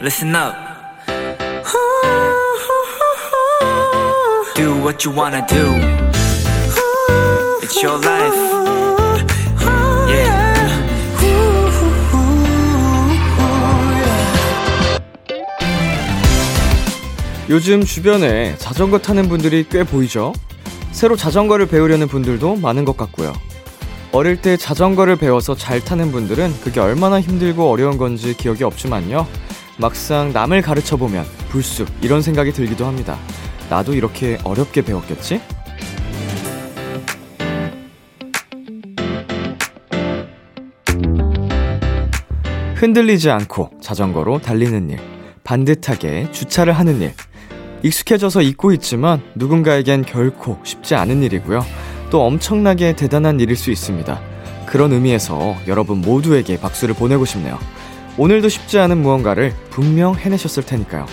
listen up. Do what you wanna do. It's your life. Yeah. 요즘 주변에 자전거 타는 분들이 꽤 보이죠? 새로 자전거를 배우려는 분들도 많은 것 같고요. 어릴 때 자전거를 배워서 잘 타는 분들은 그게 얼마나 힘들고 어려운 건지 기억이 없지만요. 막상 남을 가르쳐 보면 불쑥 이런 생각이 들기도 합니다. 나도 이렇게 어렵게 배웠겠지? 흔들리지 않고 자전거로 달리는 일, 반듯하게 주차를 하는 일. 익숙해져서 잊고 있지만 누군가에겐 결코 쉽지 않은 일이고요. 또 엄청나게 대단한 일일 수 있습니다. 그런 의미에서 여러분 모두에게 박수를 보내고 싶네요. 오늘도 쉽지 않은 무언가를 분명 해내셨을 테니까요.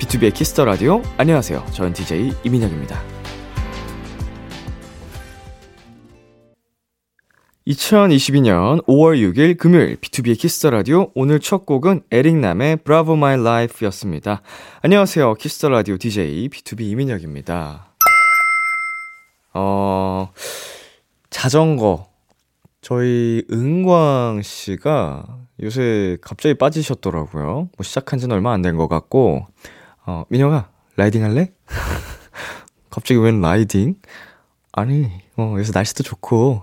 B2B의 키스터 라디오 안녕하세요. 저는 DJ 이민혁입니다. 2022년 5월 6일 금요일 B2B의 키스터 라디오 오늘 첫 곡은 에릭남의 Bravo My Life였습니다. 안녕하세요. 키스터 라디오 DJ B2B 이민혁입니다. 어 자전거 저희 은광 씨가 요새 갑자기 빠지셨더라고요. 뭐 시작한 지는 얼마 안 된 것 같고 어 민혁아 riding 할래? 갑자기 웬 riding? 아니, 어, 요새 날씨도 좋고,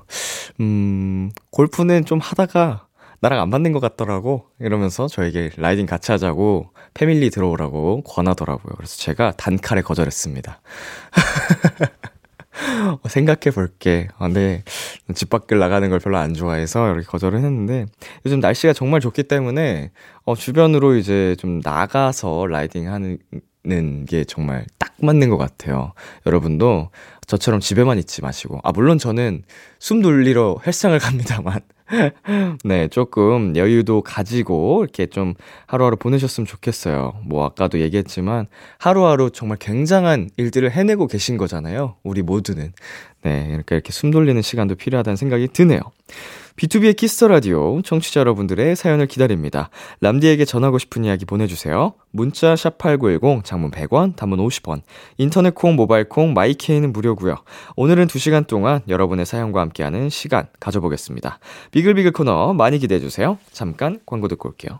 음, 골프는 좀 하다가 나랑 안 맞는 것 같더라고. 이러면서 저에게 riding 같이 하자고 패밀리 들어오라고 권하더라고요. 그래서 제가 단칼에 거절했습니다. 어, 생각해 볼게. 아, 네. 집 밖을 나가는 걸 별로 안 좋아해서 이렇게 거절을 했는데, 요즘 날씨가 정말 좋기 때문에, 어, 주변으로 이제 좀 나가서 라이딩 하는, 게 정말 딱 맞는 것 같아요. 여러분도 저처럼 집에만 있지 마시고. 아, 물론 저는 숨 돌리러 헬스장을 갑니다만. 네, 조금 여유도 가지고 이렇게 좀 하루하루 보내셨으면 좋겠어요. 뭐, 아까도 얘기했지만 하루하루 정말 굉장한 일들을 해내고 계신 거잖아요. 우리 모두는. 네, 이렇게 이렇게 숨 돌리는 시간도 필요하다는 생각이 드네요. B2B의 키스터 라디오 청취자 여러분들의 사연을 기다립니다. 람디에게 전하고 싶은 이야기 보내주세요. 문자 샵 8910 장문 100원, 단문 50원. 인터넷 콩, 모바일 콩, 마이케이는 무료고요. 오늘은 2 시간 동안 여러분의 사연과 함께하는 시간 가져보겠습니다. 비글비글 코너 많이 기대해 주세요. 잠깐 광고 듣고 올게요.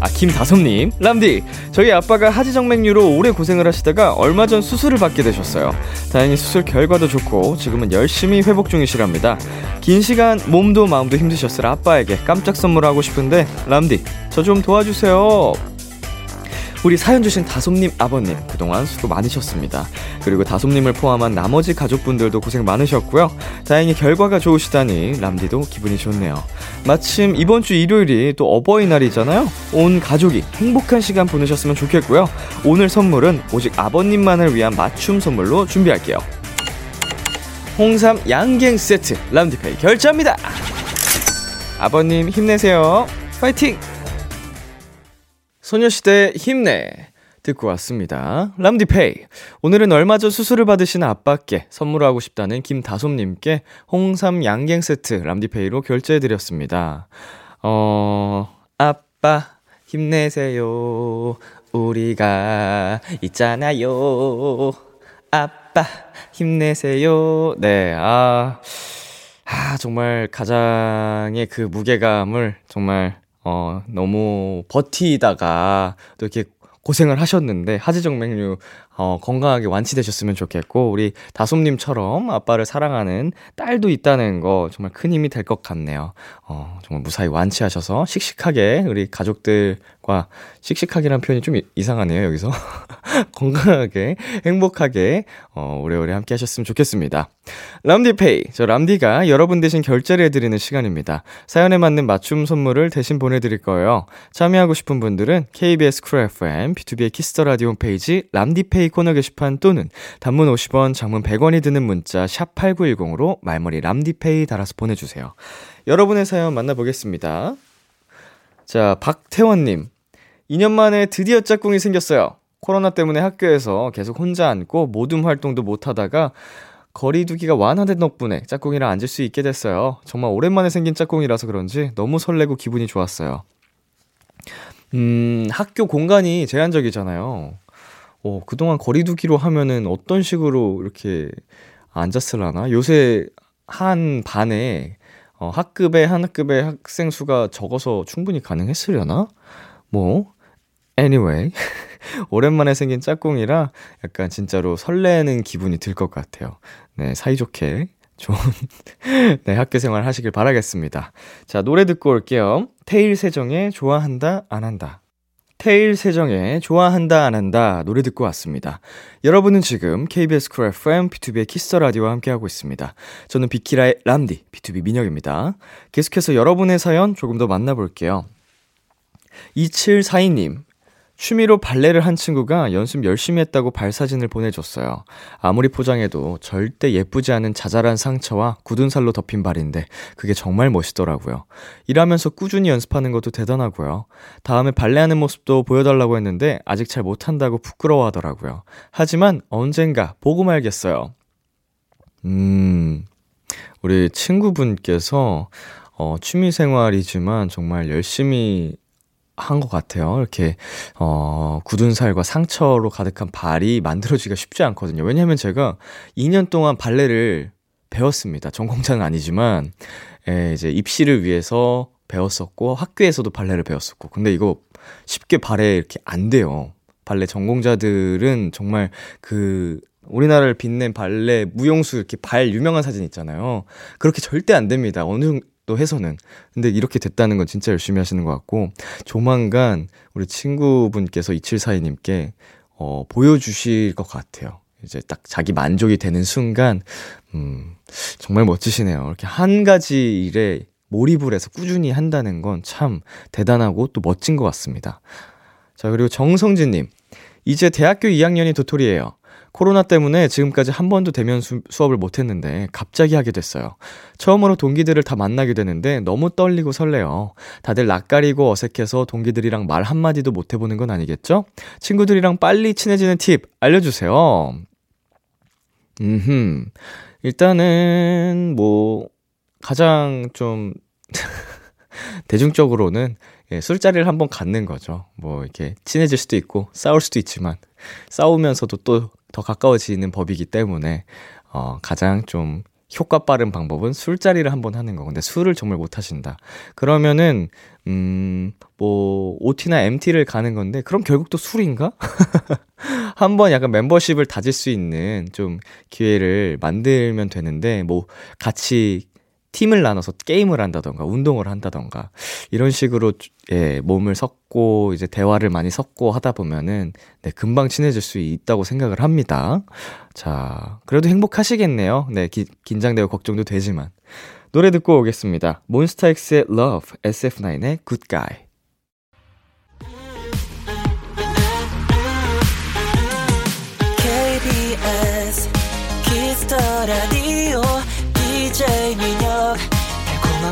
아 김다솜님, 람디, 저희 아빠가 하지정맥류로 오래 고생을 하시다가 얼마 전 수술을 받게 되셨어요. 다행히 수술 결과도 좋고 지금은 열심히 회복 중이시랍니다. 긴 시간 몸도 마음도 힘드셨을 아빠에게 깜짝 선물하고 싶은데 람디, 저 좀 도와주세요. 우리 사연 주신 다솜님 아버님 그동안 수고 많으셨습니다. 그리고 다솜님을 포함한 나머지 가족분들도 고생 많으셨고요. 다행히 결과가 좋으시다니 람디도 기분이 좋네요. 마침 이번 주 일요일이 또 어버이날이잖아요. 온 가족이 행복한 시간 보내셨으면 좋겠고요. 오늘 선물은 오직 아버님만을 위한 맞춤 선물로 준비할게요. 홍삼 양갱 세트 람디페이 결제합니다. 아버님 힘내세요. 파이팅! 소녀시대 힘내 듣고 왔습니다. 람디페이. 오늘은 얼마 전 수술을 받으신 아빠께 선물하고 싶다는 김다솜님께 홍삼 양갱 세트 람디페이로 결제해드렸습니다. 어, 아빠 힘내세요. 우리가 있잖아요. 아빠 힘내세요. 네, 아, 아 정말 가장의 그 무게감을 정말 어, 너무 버티다가 또 이렇게 고생을 하셨는데 하지정맥류 어, 건강하게 완치되셨으면 좋겠고 우리 다솜님처럼 아빠를 사랑하는 딸도 있다는 거 정말 큰 힘이 될 것 같네요. 어, 정말 무사히 완치하셔서 씩씩하게 우리 가족들과 씩씩하게란 표현이 좀 이상하네요 여기서 건강하게 행복하게 어, 오래오래 함께 하셨으면 좋겠습니다. 람디페이 저 람디가 여러분 대신 결제를 해드리는 시간입니다. 사연에 맞는 맞춤 선물을 대신 보내드릴 거예요. 참여하고 싶은 분들은 KBS 쿨 FM B2B의 키스터 라디오 홈페이지 람디페이 코너 게시판 또는 단문 50원, 장문 100원이 드는 문자 샵 8910으로 말머리 람디페이 달아서 보내주세요. 여러분의 사연 만나보겠습니다. 자, 박태원님. 2년 만에 드디어 짝꿍이 생겼어요. 코로나 때문에 학교에서 계속 혼자 앉고 모둠 활동도 못 하다가 거리두기가 완화된 덕분에 짝꿍이랑 앉을 수 있게 됐어요. 정말 오랜만에 생긴 짝꿍이라서 그런지 너무 설레고 기분이 좋았어요. 음, 학교 공간이 제한적이잖아요. 어, 그동안 거리두기로 하면은 어떤 식으로 이렇게 앉았을라나? 요새 한 반에 어, 학급에 한 학급의 학생 수가 적어서 충분히 가능했으려나? 뭐 anyway 오랜만에 생긴 짝꿍이라 약간 진짜로 설레는 기분이 들 것 같아요. 네, 사이좋게 좋은 네, 학교 생활 하시길 바라겠습니다. 자, 노래 듣고 올게요. 테일 세정의 좋아한다 안 한다. 테일 세정의 좋아한다 안 한다 노래 듣고 왔습니다. 여러분은 지금 KBS 쿨 FM B2B의 키스터 라디오와 함께하고 있습니다. 저는 비키라의 람디 BTOB 민혁입니다. 계속해서 여러분의 사연 조금 더 만나볼게요. 2742님 취미로 발레를 한 친구가 연습 열심히 했다고 발사진을 보내줬어요. 아무리 포장해도 절대 예쁘지 않은 자잘한 상처와 굳은 살로 덮인 발인데 그게 정말 멋있더라고요. 일하면서 꾸준히 연습하는 것도 대단하고요. 다음에 발레하는 모습도 보여달라고 했는데 아직 잘 못한다고 부끄러워하더라고요. 하지만 언젠가 보고 말겠어요. 음, 우리 친구분께서 어, 취미 생활이지만 정말 열심히 한 것 같아요. 이렇게, 어, 굳은 살과 상처로 가득한 발이 만들어지기가 쉽지 않거든요. 왜냐면 제가 2년 동안 발레를 배웠습니다. 전공자는 아니지만, 예, 이제 입시를 위해서 배웠었고, 학교에서도 발레를 배웠었고. 근데 이거 쉽게 발에 이렇게 안 돼요. 발레 전공자들은 정말 그, 우리나라를 빛낸 발레 무용수 이렇게 발 유명한 사진 있잖아요. 그렇게 절대 안 됩니다. 어느 또 해서는. 근데 이렇게 됐다는 건 진짜 열심히 하시는 것 같고, 조만간 우리 친구분께서 2742님께, 어, 보여주실 것 같아요. 이제 딱 자기 만족이 되는 순간, 음, 정말 멋지시네요. 이렇게 한 가지 일에 몰입을 해서 꾸준히 한다는 건 참 대단하고 또 멋진 것 같습니다. 자, 그리고 정성진님. 이제 대학교 2학년이 도토리예요. 코로나 때문에 지금까지 한 번도 대면 수, 업을 못했는데 갑자기 하게 됐어요. 처음으로 동기들을 다 만나게 되는데 너무 떨리고 설레요. 다들 낯가리고 어색해서 동기들이랑 말 한마디도 못 해보는 건 아니겠죠? 친구들이랑 빨리 친해지는 팁 알려주세요. 음흠. 일단은 뭐 가장 좀 대중적으로는 예, 술자리를 한번 갖는 거죠. 뭐 이렇게 친해질 수도 있고 싸울 수도 있지만 싸우면서도 또 더 가까워지는 법이기 때문에 어, 가장 좀 효과 빠른 방법은 술자리를 한번 하는 거. 근데 술을 정말 못 하신다. 그러면은 음, 뭐 OT나 MT를 가는 건데 그럼 결국 또 술인가? 한번 약간 멤버십을 다질 수 있는 좀 기회를 만들면 되는데 뭐 같이 팀을 나눠서 게임을 한다던가 운동을 한다던가 이런 식으로 예, 몸을 섞고 이제 대화를 많이 섞고 하다 보면은 네, 금방 친해질 수 있다고 생각을 합니다. 자, 그래도 행복하시겠네요. 네, 기, 긴장되고 걱정도 되지만. 노래 듣고 오겠습니다. 몬스타엑스의 Love, SF9의 Good Guy. Kiss the Radio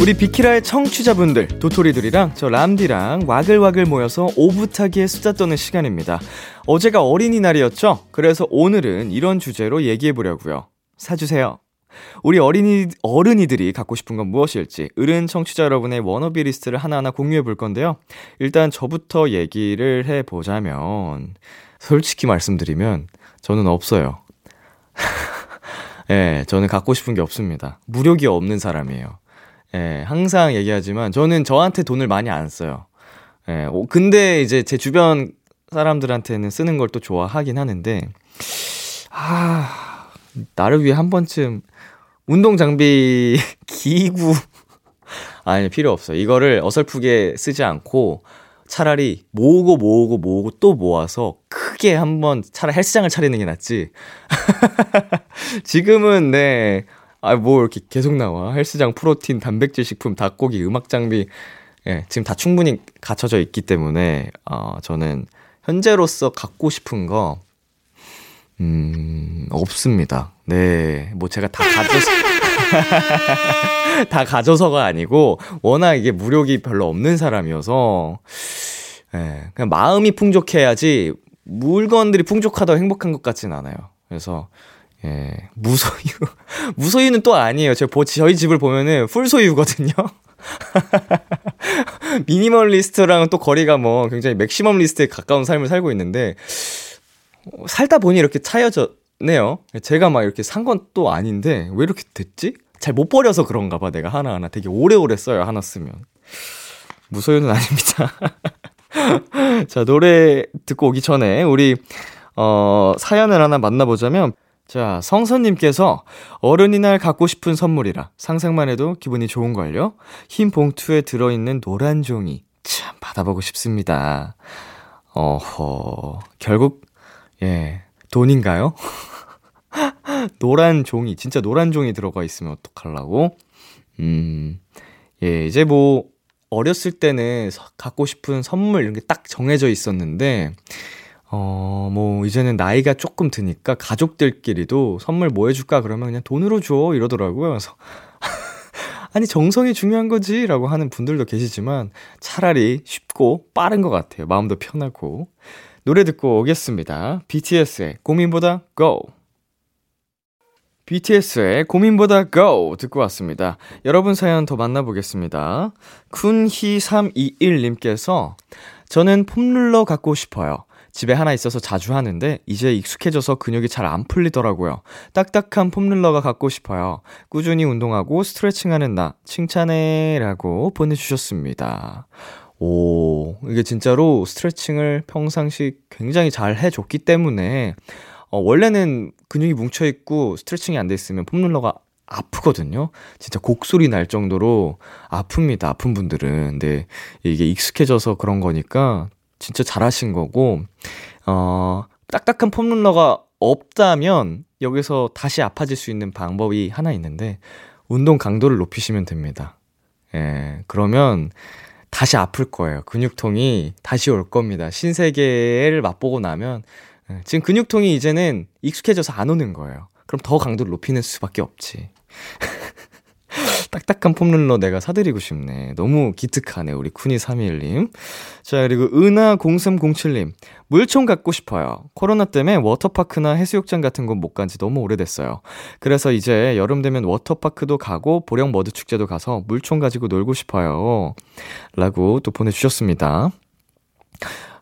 우리 비키라의 청취자분들, 도토리들이랑 저 람디랑 와글와글 모여서 오붓하게 수다 떠는 시간입니다. 어제가 어린이날이었죠? 그래서 오늘은 이런 주제로 얘기해 보려고요. 사주세요. 우리 어린이, 어른이들이 갖고 싶은 건 무엇일지, 어른 청취자 여러분의 워너비 리스트를 하나하나 공유해 볼 건데요. 일단 저부터 얘기를 해 보자면, 솔직히 말씀드리면, 저는 없어요. 예, 네, 저는 갖고 싶은 게 없습니다. 무력이 없는 사람이에요. 예, 항상 얘기하지만 저는 저한테 돈을 많이 안 써요. 예, 오, 근데 이제 제 주변 사람들한테는 쓰는 걸 또 좋아하긴 하는데, 아, 나를 위해 한 번쯤 운동 장비, 기구, 아니, 필요 없어요. 이거를 어설프게 쓰지 않고 차라리 모으고 모으고 모으고 또 모아서 크게 한번 차라리 헬스장을 차리는 게 낫지. 지금은 네, 아, 뭐 이렇게 계속 나와. 헬스장, 프로틴, 단백질 식품, 닭고기, 음악 장비. 예, 지금 다 충분히 갖춰져 있기 때문에, 어, 저는 현재로서 갖고 싶은 거, 음, 없습니다. 네. 뭐 제가 다 가져서, 다 가져서가 아니고, 워낙 이게 무력이 별로 없는 사람이어서, 예, 그냥 마음이 풍족해야지, 물건들이 풍족하다고 행복한 것 같진 않아요. 그래서, 예, 무소유. 무소유는 또 아니에요. 제, 저희 집을 보면은 full소유거든요. minimalist랑은 또 거리가 뭐 굉장히 maximalist에 가까운 삶을 살고 있는데, 어, 살다 보니 이렇게 채워졌네요. 제가 막 이렇게 산 건 또 아닌데, 왜 이렇게 됐지? 잘 못 버려서 그런가 봐, 내가 하나하나. 되게 오래오래 써요, 하나 쓰면. 무소유는 아닙니다. 자, 노래 듣고 오기 전에, 우리, 어, 사연을 하나 만나보자면, 자, 성선님께서 어른이 날 갖고 싶은 선물이라 상상만 해도 기분이 좋은걸요? 흰 봉투에 들어있는 노란 종이. 참, 받아보고 싶습니다. 어허, 결국, 예, 돈인가요? 노란 종이, 진짜 노란 종이 들어가 있으면 어떡하려고? 음, 예, 이제 뭐, 어렸을 때는 갖고 싶은 선물 이런 게 딱 정해져 있었는데, 어, 뭐, 이제는 나이가 조금 드니까 가족들끼리도 선물 뭐 해줄까? 그러면 그냥 돈으로 줘. 이러더라고요. 그래서. 아니, 정성이 중요한 거지. 라고 하는 분들도 계시지만 차라리 쉽고 빠른 것 같아요. 마음도 편하고. 노래 듣고 오겠습니다. BTS의 고민보다 Go. BTS의 고민보다 Go 듣고 왔습니다. 여러분 사연 더 만나보겠습니다. 쿤희321님께서 저는 폼룰러 갖고 싶어요. 집에 하나 있어서 자주 하는데 이제 익숙해져서 근육이 잘 안 풀리더라고요. 딱딱한 폼룰러가 갖고 싶어요. 꾸준히 운동하고 스트레칭하는 나 칭찬해라고 보내주셨습니다. 오, 이게 진짜로 스트레칭을 평상시 굉장히 잘 해줬기 때문에 어, 원래는 근육이 뭉쳐있고 스트레칭이 안 돼 있으면 폼룰러가 아프거든요. 진짜 곡소리 날 정도로 아픕니다. 아픈 분들은. 근데 이게 익숙해져서 그런 거니까 진짜 잘하신 거고, 어, 딱딱한 폼롤러가 없다면 여기서 다시 아파질 수 있는 방법이 하나 있는데, 운동 강도를 높이시면 됩니다. 예, 그러면 다시 아플 거예요. 근육통이 다시 올 겁니다. 신세계를 맛보고 나면, 예, 지금 근육통이 이제는 익숙해져서 안 오는 거예요. 그럼 더 강도를 높이는 수밖에 없지. 딱딱한 폼롤러 내가 사드리고 싶네. 너무 기특하네, 우리 쿠니321님. 자, 그리고 은하0307님. 물총 갖고 싶어요. 코로나 때문에 워터파크나 해수욕장 같은 곳 못 간 지 너무 오래됐어요. 그래서 이제 여름 되면 워터파크도 가고 보령 머드 축제도 가서 물총 가지고 놀고 싶어요. 라고 또 보내주셨습니다.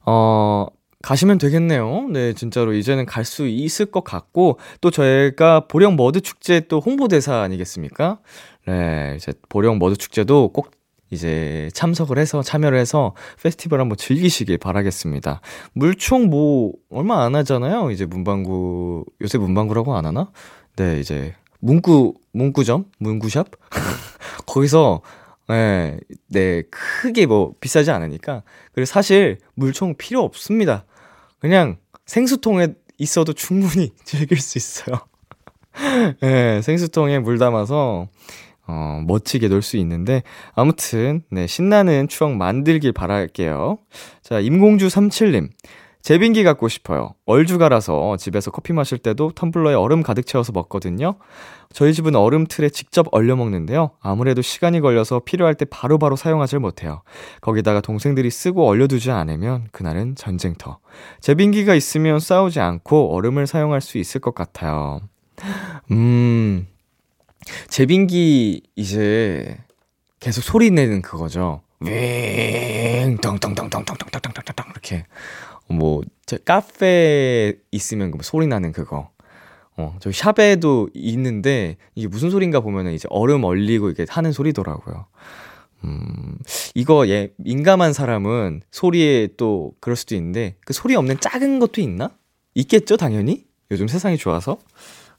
어, 가시면 되겠네요. 네, 진짜로 이제는 갈 수 있을 것 같고, 또 저희가 보령 머드 축제 또 홍보대사 아니겠습니까? 네, 이제 보령 머드 축제도 꼭 이제 참석을 해서 참여를 해서 페스티벌 한번 즐기시길 바라겠습니다. 물총 뭐 얼마 안 하잖아요. 이제 문방구 요새 문방구라고 안 하나? 네, 이제 문구 문구점, 문구샵 거기서 네, 네 크게 뭐 비싸지 않으니까 그리고 사실 물총 필요 없습니다. 그냥 생수통에 있어도 충분히 즐길 수 있어요. 네, 생수통에 물 담아서 어, 멋지게 놀 수 있는데, 아무튼, 네, 신나는 추억 만들길 바랄게요. 자, 임공주37님. 제빙기 갖고 싶어요. 얼주가라서 집에서 커피 마실 때도 텀블러에 얼음 가득 채워서 먹거든요. 저희 집은 얼음 틀에 직접 얼려 먹는데요. 아무래도 시간이 걸려서 필요할 때 바로바로 바로 사용하질 못해요. 거기다가 동생들이 쓰고 얼려두지 않으면 그날은 전쟁터. 제빙기가 있으면 싸우지 않고 얼음을 사용할 수 있을 것 같아요. 음, 제빙기 이제 계속 소리 내는 그거죠. 윙, 덩덩덩덩덩덩덩덩덩덩 이렇게. 뭐, 저 카페 있으면 그 소리 나는 그거. 어, 저 샵에도 있는데, 이게 무슨 소리인가 보면은 이제 얼음 얼리고 이게 하는 소리더라고요. 음, 이거 예, 민감한 사람은 소리에 또 그럴 수도 있는데, 그 소리 없는 작은 것도 있나? 있겠죠, 당연히? 요즘 세상이 좋아서.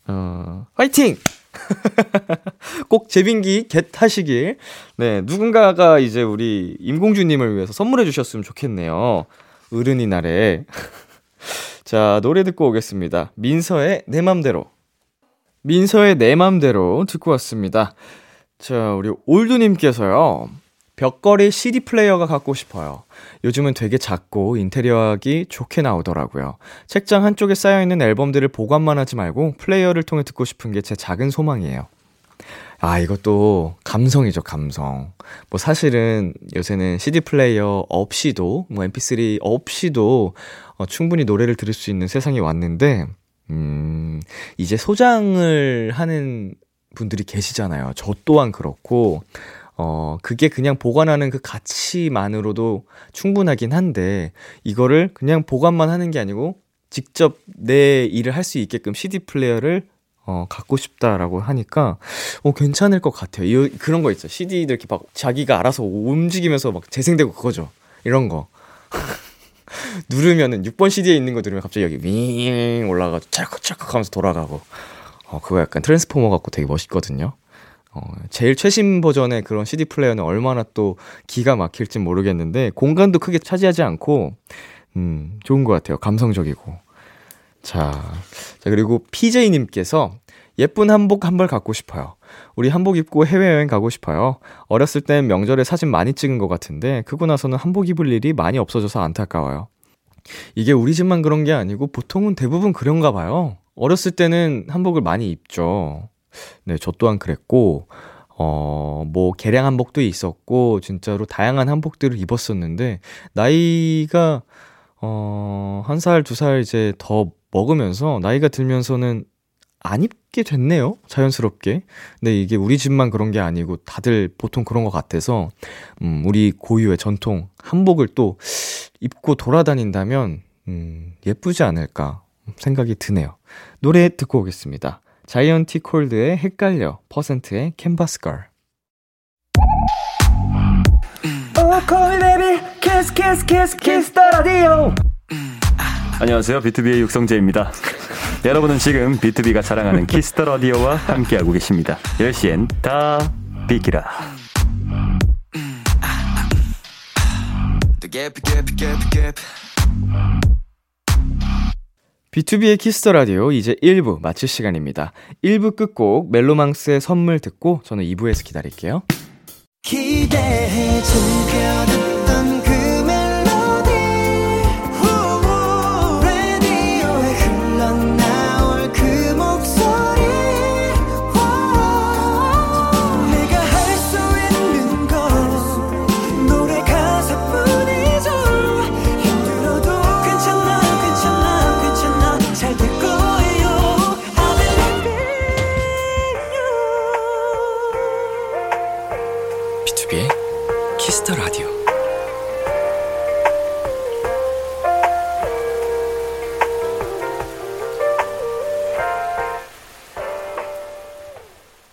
어, 화이팅! 꼭 제빙기 겟 하시길. 네, 누군가가 이제 우리 임공주님을 위해서 선물해 주셨으면 좋겠네요. 어른이 날에. 자, 노래 듣고 오겠습니다. 민서의 내 맘대로. 민서의 내 맘대로 듣고 왔습니다. 자, 우리 올드님께서요. 벽걸이 CD 플레이어가 갖고 싶어요. 요즘은 되게 작고 인테리어하기 좋게 나오더라고요. 책장 한쪽에 쌓여있는 앨범들을 보관만 하지 말고 플레이어를 통해 듣고 싶은 게 제 작은 소망이에요. 아, 이것도 감성이죠, 감성. 뭐 사실은 요새는 CD 플레이어 없이도, 뭐 mp3 없이도 어, 충분히 노래를 들을 수 있는 세상이 왔는데, 음, 이제 소장을 하는 분들이 계시잖아요. 저 또한 그렇고, 어, 그게 그냥 보관하는 그 가치만으로도 충분하긴 한데, 이거를 그냥 보관만 하는 게 아니고, 직접 내 일을 할 수 있게끔 CD 플레이어를 어, 갖고 싶다라고 하니까, 어, 괜찮을 것 같아요. 이, 그런 거 있죠. CD들 이렇게 막 자기가 알아서 움직이면서 막 재생되고 그거죠. 이런 거. 누르면은 6번 CD에 있는 거 누르면 갑자기 여기 윙 올라가고 찰칵찰칵 하면서 돌아가고. 어, 그거 약간 트랜스포머 같고 되게 멋있거든요. 어, 제일 최신 버전의 그런 CD 플레이어는 얼마나 또 기가 막힐지 모르겠는데, 공간도 크게 차지하지 않고, 음, 좋은 것 같아요. 감성적이고. 자, 자, 그리고 PJ님께서 예쁜 한복 한 벌 갖고 싶어요. 우리 한복 입고 해외여행 가고 싶어요. 어렸을 땐 명절에 사진 많이 찍은 것 같은데, 크고 나서는 한복 입을 일이 많이 없어져서 안타까워요. 이게 우리 집만 그런 게 아니고 보통은 대부분 그런가 봐요. 어렸을 때는 한복을 많이 입죠. 네, 저 또한 그랬고, 어, 뭐, 개량 한복도 있었고, 진짜로 다양한 한복들을 입었었는데, 나이가, 어, 한 살, 두 살 이제 더 먹으면서 나이가 들면서는 안 입게 됐네요. 자연스럽게. 근데 이게 우리 집만 그런 게 아니고 다들 보통 그런 것 같아서, 음, 우리 고유의 전통 한복을 또 입고 돌아다닌다면, 음, 예쁘지 않을까 생각이 드네요. 노래 듣고 오겠습니다. 자이언티 콜드의 헷갈려, 퍼센트의 캔버스 걸. 안녕하세요. BTOB의 육성재입니다. 여러분은 지금 BTOB가 자랑하는 Kiss the Radio와 함께하고 계십니다. 10시엔 다 비키라. BTOB의 Kiss the Radio 이제 1부 마칠 시간입니다. 1부 끝곡 멜로망스의 선물 듣고 저는 2부에서 기다릴게요. 기대해 주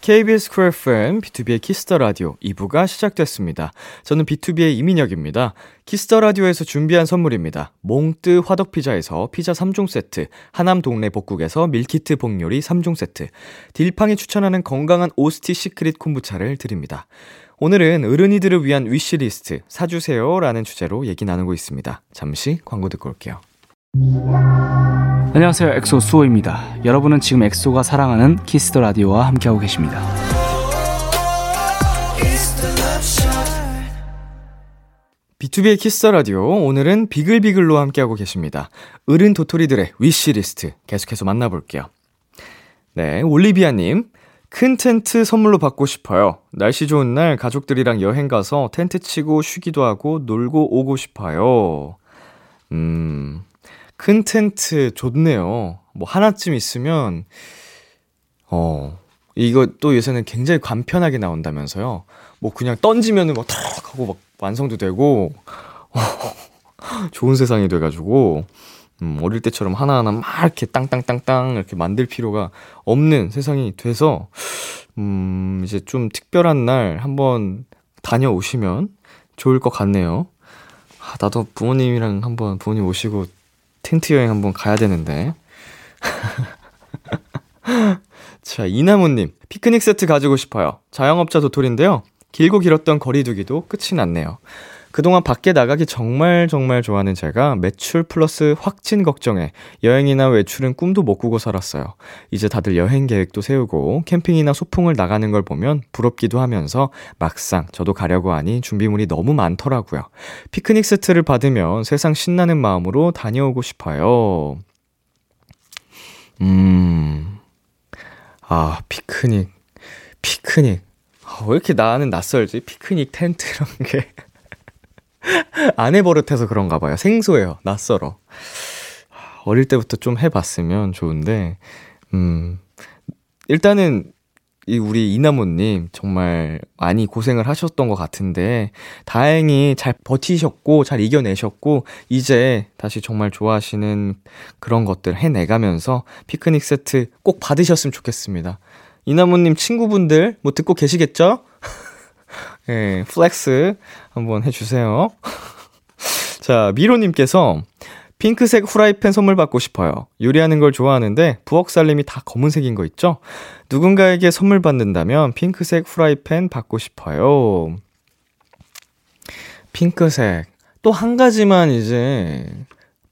KBS 쿨 FM, B2B의 키스터 라디오 2부가 시작됐습니다. 저는 BTOB의 이민혁입니다. Kiss the Radio에서 준비한 선물입니다. 몽뜨 화덕 피자에서 피자 3종 세트, 하남 동네 복국에서 밀키트 복요리 3종 세트, 딜팡이 추천하는 건강한 오스티 시크릿 콤부차를 드립니다. 오늘은 어른이들을 위한 wishlist 사주세요라는 주제로 얘기 나누고 있습니다. 잠시 광고 듣고 올게요. 안녕하세요. 엑소 수호입니다. 여러분은 지금 EXO가 사랑하는 Kiss the Radio와 함께하고 계십니다. B2B의 키스 라디오 오늘은 비글비글로 함께하고 계십니다. 어른 도토리들의 wishlist 계속해서 만나볼게요. 네, 올리비아님. 큰 텐트 선물로 받고 싶어요. 날씨 좋은 날 가족들이랑 여행 가서 텐트 치고 쉬기도 하고 놀고 오고 싶어요. 음, 큰 텐트 좋네요. 뭐 하나쯤 있으면, 어, 이거 또 요새는 굉장히 간편하게 나온다면서요. 뭐 그냥 던지면은 막 탁 하고 막 완성도 되고, 좋은 세상이 돼가지고, 음, 어릴 때처럼 하나하나 막 이렇게 땅땅땅땅 이렇게 만들 필요가 없는 세상이 돼서, 음, 이제 좀 특별한 날 한번 다녀오시면 좋을 것 같네요. 아, 나도 부모님이랑 한번 부모님 오시고 텐트 여행 한번 가야 되는데. 자, 이나무님, 피크닉 세트 가지고 싶어요. 자영업자 도토리인데요. 길고 길었던 거리두기도 끝이 났네요. 그동안 밖에 나가기 정말 정말 좋아하는 제가 매출 플러스 확진 걱정에 여행이나 외출은 꿈도 못 꾸고 살았어요. 이제 다들 여행 계획도 세우고 캠핑이나 소풍을 나가는 걸 보면 부럽기도 하면서 막상 저도 가려고 하니 준비물이 너무 많더라고요. 피크닉 세트를 받으면 세상 신나는 마음으로 다녀오고 싶어요. 음. 아, 피크닉. 피크닉. 아, 왜 이렇게 나는 낯설지? 피크닉 텐트 이런 게. 안 해버릇해서 그런가 봐요. 생소해요. 낯설어. 어릴 때부터 좀 해봤으면 좋은데, 음, 일단은, 이 우리 이나모님 정말 많이 고생을 하셨던 것 같은데, 다행히 잘 버티셨고, 잘 이겨내셨고, 이제 다시 정말 좋아하시는 그런 것들 해내가면서 피크닉 세트 꼭 받으셨으면 좋겠습니다. 이나모님 친구분들 뭐 듣고 계시겠죠? 예, flex 한번 해주세요. 자, 미로님께서 핑크색 후라이팬 선물 받고 싶어요. 요리하는 걸 좋아하는데 부엌 살림이 다 검은색인 거 있죠? 누군가에게 선물 받는다면 핑크색 후라이팬 받고 싶어요. 핑크색. 또 한 가지만 이제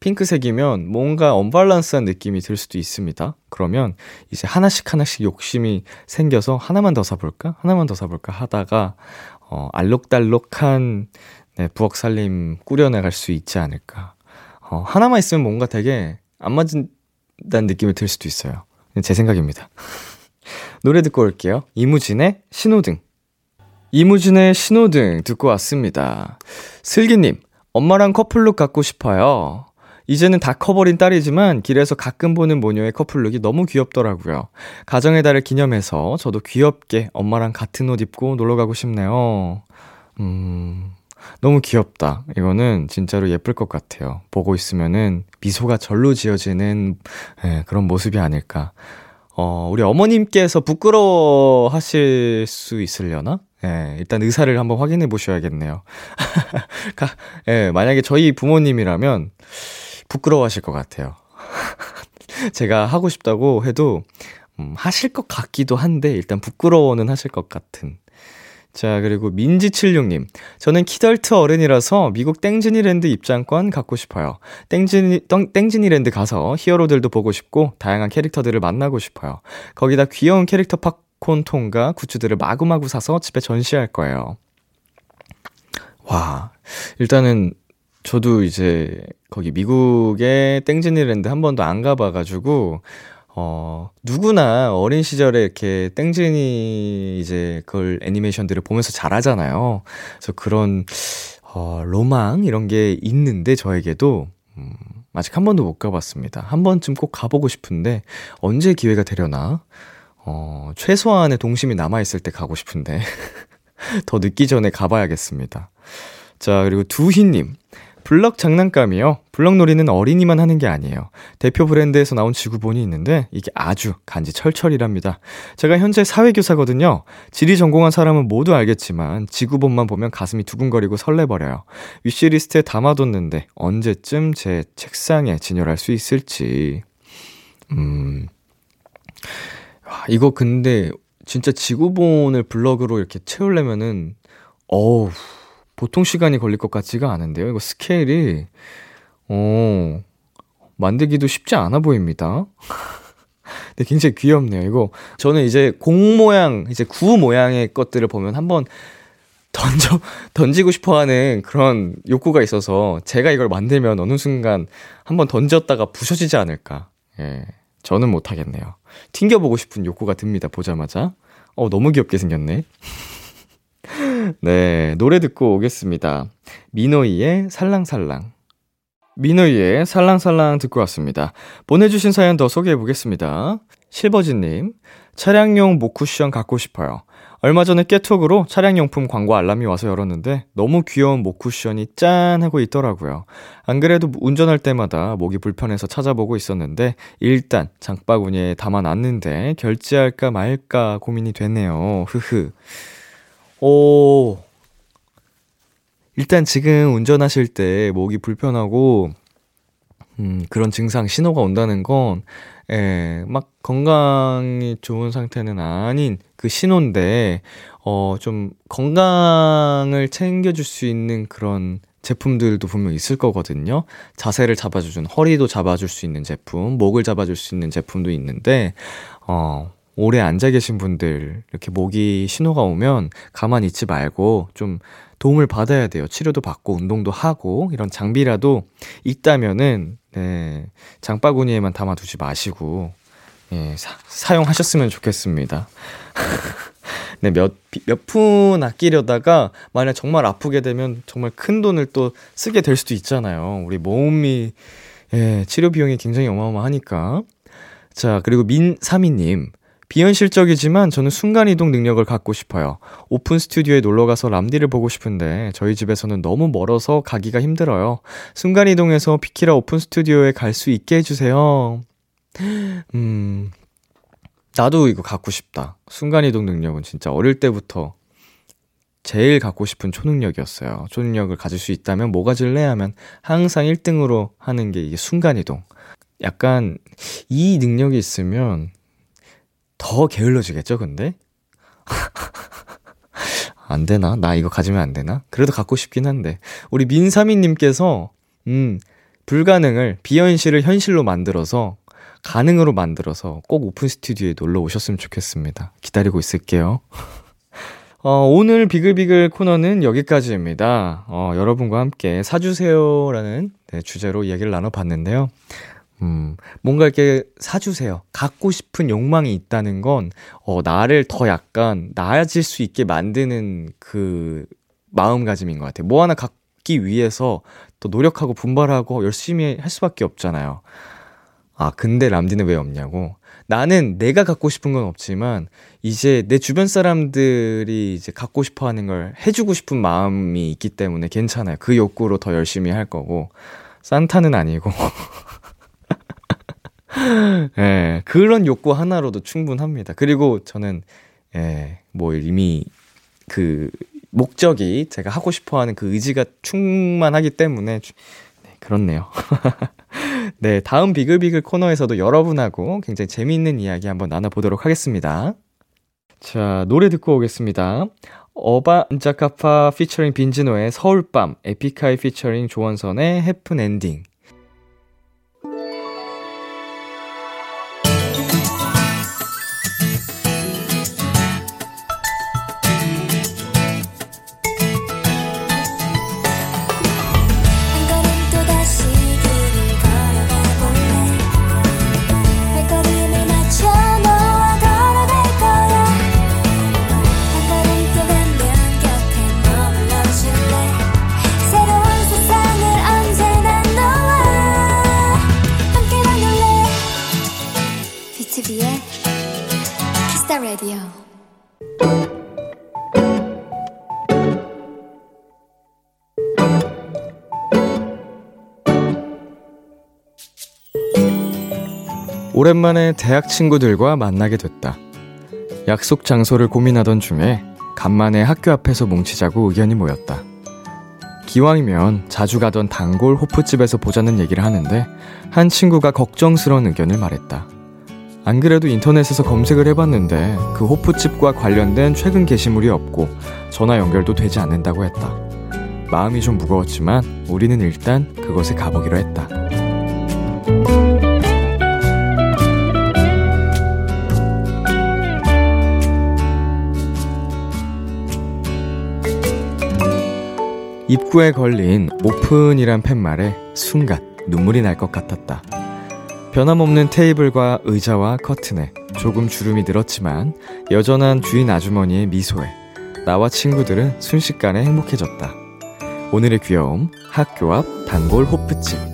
핑크색이면 뭔가 언밸런스한 느낌이 들 수도 있습니다. 그러면 이제 하나씩 하나씩 욕심이 생겨서 하나만 더 사볼까? 하나만 더 사볼까? 하다가 어, 알록달록한 네, 부엌 살림 꾸려나갈 수 있지 않을까. 어, 하나만 있으면 뭔가 되게 안 맞는다는 느낌이 들 수도 있어요. 제 생각입니다. 노래 듣고 올게요. 이무진의 신호등. 이무진의 신호등 듣고 왔습니다. 슬기님, 엄마랑 커플룩 갖고 싶어요. 이제는 다 커버린 딸이지만 길에서 가끔 보는 모녀의 커플룩이 너무 귀엽더라고요. 가정의 달을 기념해서 저도 귀엽게 엄마랑 같은 옷 입고 놀러 가고 싶네요. 음, 너무 귀엽다. 이거는 진짜로 예쁠 것 같아요. 보고 있으면은 미소가 절로 지어지는 예, 그런 모습이 아닐까. 어, 우리 어머님께서 부끄러워 하실 수 있으려나? 예, 일단 의사를 한번 확인해 보셔야겠네요. 예, 만약에 저희 부모님이라면, 부끄러워하실 것 같아요. 제가 하고 싶다고 해도 음, 하실 것 같기도 한데 일단 부끄러워는 하실 것 같은. 자, 그리고 민지76님. 저는 키덜트 어른이라서 미국 땡즈니랜드 입장권 갖고 싶어요. 땡즈니, 땡즈니랜드 가서 히어로들도 보고 싶고, 다양한 캐릭터들을 만나고 싶어요. 거기다 귀여운 캐릭터 팝콘 통과 굿즈들을 마구마구 사서 집에 전시할 거예요. 와, 일단은 저도 이제 거기 미국의 땡즈니랜드 한 번도 안 가봐가지고, 어, 누구나 어린 시절에 이렇게 땡즈니 이제 그걸 애니메이션들을 보면서 자라잖아요. 그래서 그런, 어, 로망 이런 게 있는데 저에게도, 음, 아직 한 번도 못 가봤습니다. 한 번쯤 꼭 가보고 싶은데, 언제 기회가 되려나? 어, 최소한의 동심이 남아있을 때 가고 싶은데, 더 늦기 전에 가봐야겠습니다. 자, 그리고 두희님. 블럭 장난감이요. 블럭놀이는 어린이만 하는 게 아니에요. 대표 브랜드에서 나온 지구본이 있는데 이게 아주 간지 철철이랍니다. 제가 현재 사회교사거든요. 지리 전공한 사람은 모두 알겠지만 지구본만 보면 가슴이 두근거리고 설레버려요. 위시리스트에 담아뒀는데 언제쯤 제 책상에 진열할 수 있을지. 음. 와, 이거 근데 진짜 지구본을 블럭으로 이렇게 채우려면은 어우 보통 시간이 걸릴 것 같지가 않은데요. 이거 스케일이, 어, 만들기도 쉽지 않아 보입니다. 근데 굉장히 귀엽네요. 이거, 저는 이제 공 모양, 이제 구 모양의 것들을 보면 한번 던져, 던지고 싶어 하는 그런 욕구가 있어서 제가 이걸 만들면 어느 순간 한번 던졌다가 부셔지지 않을까. 예. 저는 못하겠네요. 튕겨보고 싶은 욕구가 듭니다, 보자마자. 어, 너무 귀엽게 생겼네. 네, 노래 듣고 오겠습니다. 미노이의 살랑살랑. 미노이의 살랑살랑 듣고 왔습니다. 보내주신 사연 더 소개해 보겠습니다. 실버지님, 차량용 목쿠션 갖고 싶어요. 얼마 전에 깨톡으로 차량용품 광고 알람이 와서 열었는데 너무 귀여운 목 쿠션이 짠 하고 있더라고요. 안 그래도 운전할 때마다 목이 불편해서 찾아보고 있었는데 일단 장바구니에 담아놨는데 결제할까 말까 고민이 되네요. 흐흐. 오. 일단 지금 운전하실 때 목이 불편하고 음, 그런 증상 신호가 온다는 건 예, 막 건강이 좋은 상태는 아닌 그 신호인데, 어, 좀 건강을 챙겨 줄 수 있는 그런 제품들도 분명 있을 거거든요. 자세를 잡아주는, 허리도 잡아줄 수 있는 제품, 목을 잡아줄 수 있는 제품도 있는데, 어, 오래 앉아 계신 분들, 이렇게 목이 신호가 오면 가만히 있지 말고 좀 도움을 받아야 돼요. 치료도 받고 운동도 하고 이런 장비라도 있다면은 네, 장바구니에만 담아 두지 마시고, 예, 사, 용하셨으면 좋겠습니다. 네, 몇, 몇 푼 아끼려다가, 만약 정말 아프게 되면 정말 큰 돈을 또 쓰게 될 수도 있잖아요. 우리 몸이, 예, 치료 비용이 굉장히 어마어마하니까. 자, 그리고 민사미님. 비현실적이지만 저는 순간이동 능력을 갖고 싶어요. 오픈 스튜디오에 놀러가서 람디를 보고 싶은데 저희 집에서는 너무 멀어서 가기가 힘들어요. 순간이동해서 비키라 오픈 스튜디오에 갈 수 있게 해주세요. 음, 나도 이거 갖고 싶다. 순간이동 능력은 진짜 어릴 때부터 제일 갖고 싶은 초능력이었어요. 초능력을 가질 수 있다면 뭐 가질래 하면 항상 1등으로 하는 게 이게 순간이동. 약간 이 능력이 있으면 더 게을러지겠죠, 근데? 안 되나? 나 이거 가지면 안 되나? 그래도 갖고 싶긴 한데. 우리 민사미님께서, 음, 불가능을, 비현실을 현실로 만들어서, 가능으로 만들어서 꼭 오픈 스튜디오에 놀러 오셨으면 좋겠습니다. 기다리고 있을게요. 어, 오늘 비글비글 코너는 여기까지입니다. 어, 여러분과 함께 사주세요라는 네, 주제로 이야기를 나눠봤는데요. 음, 뭔가 이렇게 사주세요. 갖고 싶은 욕망이 있다는 건, 어, 나를 더 약간 나아질 수 있게 만드는 그 마음가짐인 것 같아요. 뭐 하나 갖기 위해서 또 노력하고 분발하고 열심히 할 수밖에 없잖아요. 아, 근데 람디는 왜 없냐고? 나는 내가 갖고 싶은 건 없지만, 이제 내 주변 사람들이 이제 갖고 싶어 하는 걸 해주고 싶은 마음이 있기 때문에 괜찮아요. 그 욕구로 더 열심히 할 거고, 산타는 아니고. 예, 그런 욕구 하나로도 충분합니다. 그리고 저는, 예, 뭐 이미 그 목적이 제가 하고 싶어 하는 그 의지가 충만하기 때문에, 네, 그렇네요. 네, 다음 비글비글 코너에서도 여러분하고 굉장히 재미있는 이야기 한번 나눠보도록 하겠습니다. 자, 노래 듣고 오겠습니다. 어반자카파 피처링 빈지노의 서울밤, 에픽하이 피처링 조원선의 Happen Ending, 오랜만에 대학 친구들과 만나게 됐다. 약속 장소를 고민하던 중에 간만에 학교 앞에서 뭉치자고 의견이 모였다. 기왕이면 자주 가던 단골 호프집에서 보자는 얘기를 하는데 한 친구가 걱정스러운 의견을 말했다. 안 그래도 인터넷에서 검색을 해봤는데 그 호프집과 관련된 최근 게시물이 없고 전화 연결도 되지 않는다고 했다. 마음이 좀 무거웠지만 우리는 일단 그곳에 가보기로 했다. 입구에 걸린 오픈이란 팻말에 순간 눈물이 날 것 같았다. 변함없는 테이블과 의자와 커튼에 조금 주름이 늘었지만 여전한 주인 아주머니의 미소에 나와 친구들은 순식간에 행복해졌다. 오늘의 귀여움 학교 앞 단골 호프집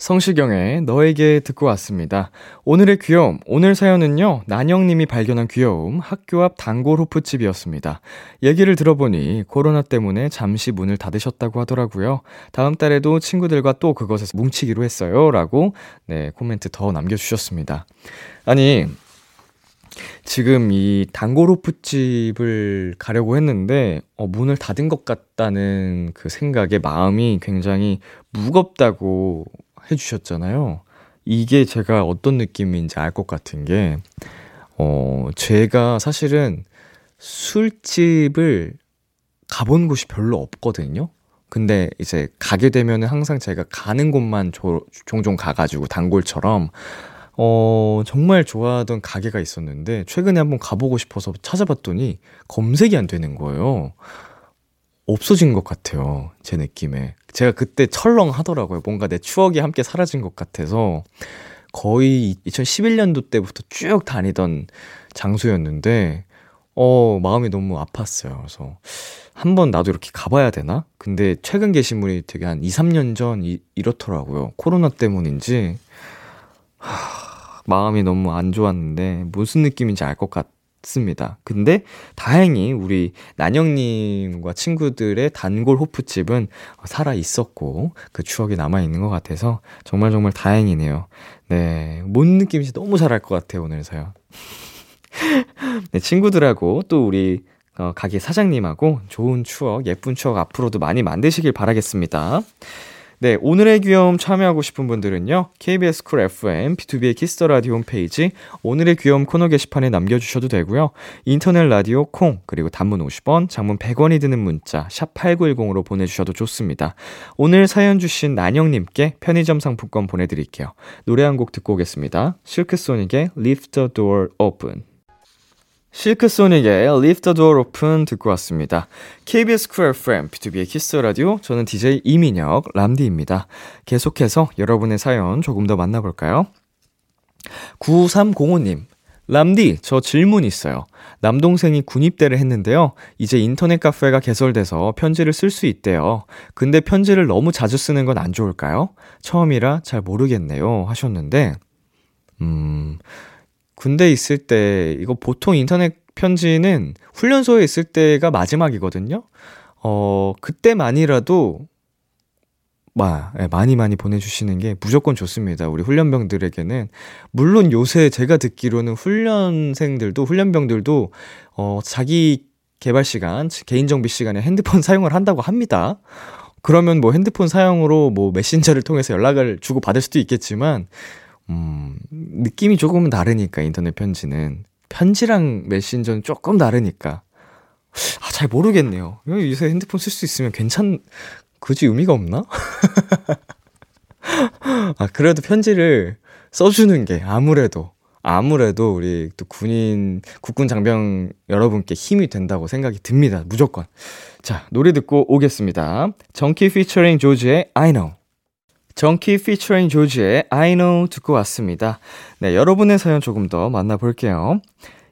성시경의 너에게 듣고 왔습니다. 오늘의 귀여움, 오늘 사연은요, 난영님이 발견한 귀여움, 학교 앞 단골 호프집이었습니다. 얘기를 들어보니 코로나 때문에 잠시 문을 닫으셨다고 하더라고요. 다음 달에도 친구들과 또 그것에서 뭉치기로 했어요. 라고, 네, 코멘트 더 남겨주셨습니다. 아니, 지금 이 단골 호프집을 가려고 했는데, 어, 문을 닫은 것 같다는 그 생각에 마음이 굉장히 무겁다고 해주셨잖아요. 이게 제가 어떤 느낌인지 알 것 같은 게, 어, 제가 사실은 술집을 가본 곳이 별로 없거든요. 근데 이제 가게 되면은 항상 제가 가는 곳만 조, 종종 가가지고 단골처럼, 어, 정말 좋아하던 가게가 있었는데, 최근에 한번 가보고 싶어서 찾아봤더니 검색이 안 되는 거예요. 없어진 것 같아요. 제 느낌에. 제가 그때 철렁 하더라고요. 뭔가 내 추억이 함께 사라진 것 같아서 거의 2011년도 때부터 쭉 다니던 장소였는데, 어, 마음이 너무 아팠어요. 그래서 한 번 나도 이렇게 가봐야 되나? 근데 최근 게시물이 되게 한 2, 3년 전 이, 이렇더라고요. 코로나 때문인지. 하, 마음이 너무 안 좋았는데 무슨 느낌인지 알 것 같, 습니다. 근데 다행히 우리 난영님과 친구들의 단골 호프집은 살아 있었고 그 추억이 남아 있는 것 같아서 정말 정말 다행이네요. 네, 뭔 느낌인지 너무 잘 알 것 같아요 오늘 사연. 네, 친구들하고 또 우리 어, 가게 사장님하고 좋은 추억, 예쁜 추억 앞으로도 많이 만드시길 바라겠습니다. 네, 오늘의 귀여움 참여하고 싶은 분들은요. KBS 쿨 FM, B2B의 키스터 라디오 홈페이지 오늘의 귀여움 코너 게시판에 남겨 주셔도 되고요. 인터넷 라디오 콩 그리고 단문 50원, 장문 100원이 드는 문자 샵 8910으로 보내 주셔도 좋습니다. 오늘 사연 주신 난영 님께 편의점 상품권 보내 드릴게요. 노래 한 곡 듣고 오겠습니다. Silk Sonic의 Leave the Door Open. Silk Sonic의 Leave the Door Open 듣고 왔습니다. KBS 쿨 FM, B2B의 키스 라디오, 저는 DJ 이민혁, 람디입니다. 계속해서 여러분의 사연 조금 더 만나볼까요? 9305님, 람디, 저 질문 있어요. 남동생이 군입대를 했는데요. 이제 인터넷 카페가 개설돼서 편지를 쓸 수 있대요. 근데 편지를 너무 자주 쓰는 건 안 좋을까요? 처음이라 잘 모르겠네요. 하셨는데, 음, 군대 있을 때 이거 보통 인터넷 편지는 훈련소에 있을 때가 마지막이거든요. 어, 그때만이라도 마, 예, 많이 많이 보내주시는 게 무조건 좋습니다. 우리 훈련병들에게는. 물론 요새 제가 듣기로는 훈련생들도, 훈련병들도, 어, 자기 개발 시간, 개인정비 시간에 핸드폰 사용을 한다고 합니다. 그러면 뭐 핸드폰 사용으로 뭐 메신저를 통해서 연락을 주고 받을 수도 있겠지만, 음, 느낌이 조금은 다르니까, 인터넷 편지는. 편지랑 메신저는 조금 다르니까. 아, 잘 모르겠네요. 요새 핸드폰 쓸 수 있으면 괜찮, 굳이 의미가 없나? 아, 그래도 편지를 써주는 게 아무래도, 아무래도 우리 또 군인, 국군 장병 여러분께 힘이 된다고 생각이 듭니다. 무조건. 자, 노래 듣고 오겠습니다. 정키 피처링 조지의 I know. 정키 피처링 조지의 I know 듣고 왔습니다. 네, 여러분의 사연 조금 더 만나볼게요.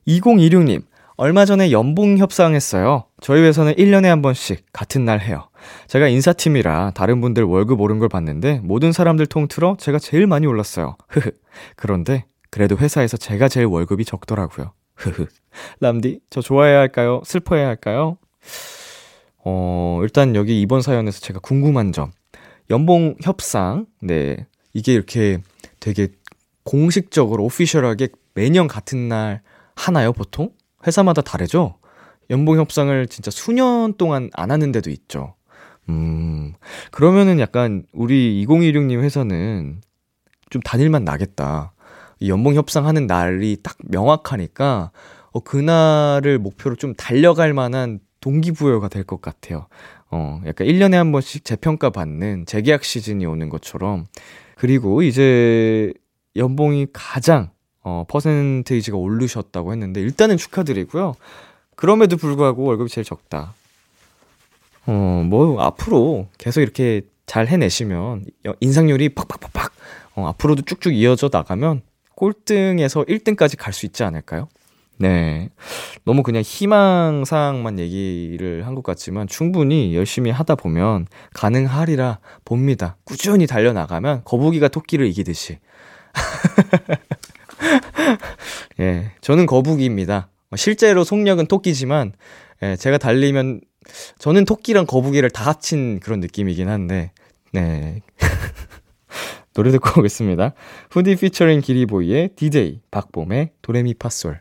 2026님, 얼마 전에 연봉 협상했어요. 저희 회사는 1년에 한 번씩 같은 날 해요. 제가 인사팀이라 다른 분들 월급 오른 걸 봤는데 모든 사람들 통틀어 제가 제일 많이 올랐어요. 흐흐. 그런데 그래도 회사에서 제가 제일 월급이 적더라고요. 흐흐. 람디, 저 좋아해야 할까요? 슬퍼해야 할까요? 어, 일단 여기 이번 사연에서 제가 궁금한 점. 연봉 협상, 네. 이게 이렇게 되게 공식적으로 오피셜하게 매년 같은 날 하나요, 보통? 회사마다 다르죠? 연봉 협상을 진짜 수년 동안 안 하는 데도 있죠. 음, 그러면은 약간 우리 2016님 회사는 좀 다닐만 나겠다. 연봉 협상하는 날이 딱 명확하니까, 어, 그날을 목표로 좀 달려갈 만한 동기부여가 될 것 같아요. 어, 약간 1년에 한 번씩 재평가 받는 재계약 시즌이 오는 것처럼. 그리고 이제 연봉이 가장, 어, 퍼센테이지가 오르셨다고 했는데, 일단은 축하드리고요. 그럼에도 불구하고 월급이 제일 적다. 어, 뭐, 앞으로 계속 이렇게 잘 해내시면, 인상률이 팍팍팍팍, 어, 앞으로도 쭉쭉 이어져 나가면, 꼴등에서 1등까지 갈 수 있지 않을까요? 네. 너무 그냥 희망사항만 얘기를 한 것 같지만 충분히 열심히 하다 보면 가능하리라 봅니다. 꾸준히 달려나가면 거북이가 토끼를 이기듯이. 예. 저는 거북이입니다. 실제로 속력은 토끼지만, 예, 제가 달리면, 저는 토끼랑 거북이를 다 합친 그런 느낌이긴 한데, 네. 노래 듣고 오겠습니다. 후디 피처링 기리보이의 디데이, 박봄의 도레미파솔.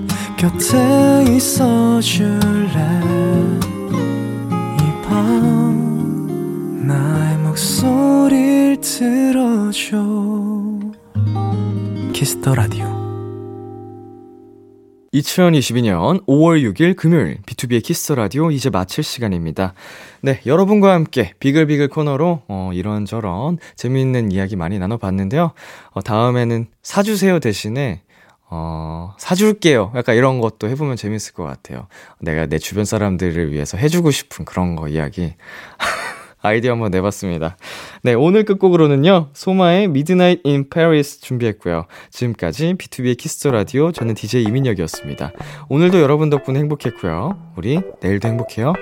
곁에 있어 줄래 이 밤 나의 목소리를 들어줘 Kiss the Radio 2022년 5월 6일 금요일 B2B의 키스 라디오 이제 마칠 시간입니다. 네, 여러분과 함께 비글비글 코너로 어, 이런저런 재미있는 이야기 많이 나눠 봤는데요. 어, 다음에는 사 주세요 대신에 어, 사줄게요. 약간 이런 것도 해보면 재밌을 것 같아요. 내가 내 주변 사람들을 위해서 해주고 싶은 그런 거 이야기. 아이디어 한번 내봤습니다. 네, 오늘 끝곡으로는요, 소마의 Midnight in Paris 준비했고요. 지금까지 B2B의 키스터 라디오, 저는 DJ 이민혁이었습니다. 오늘도 여러분 덕분에 행복했고요. 우리 내일도 행복해요.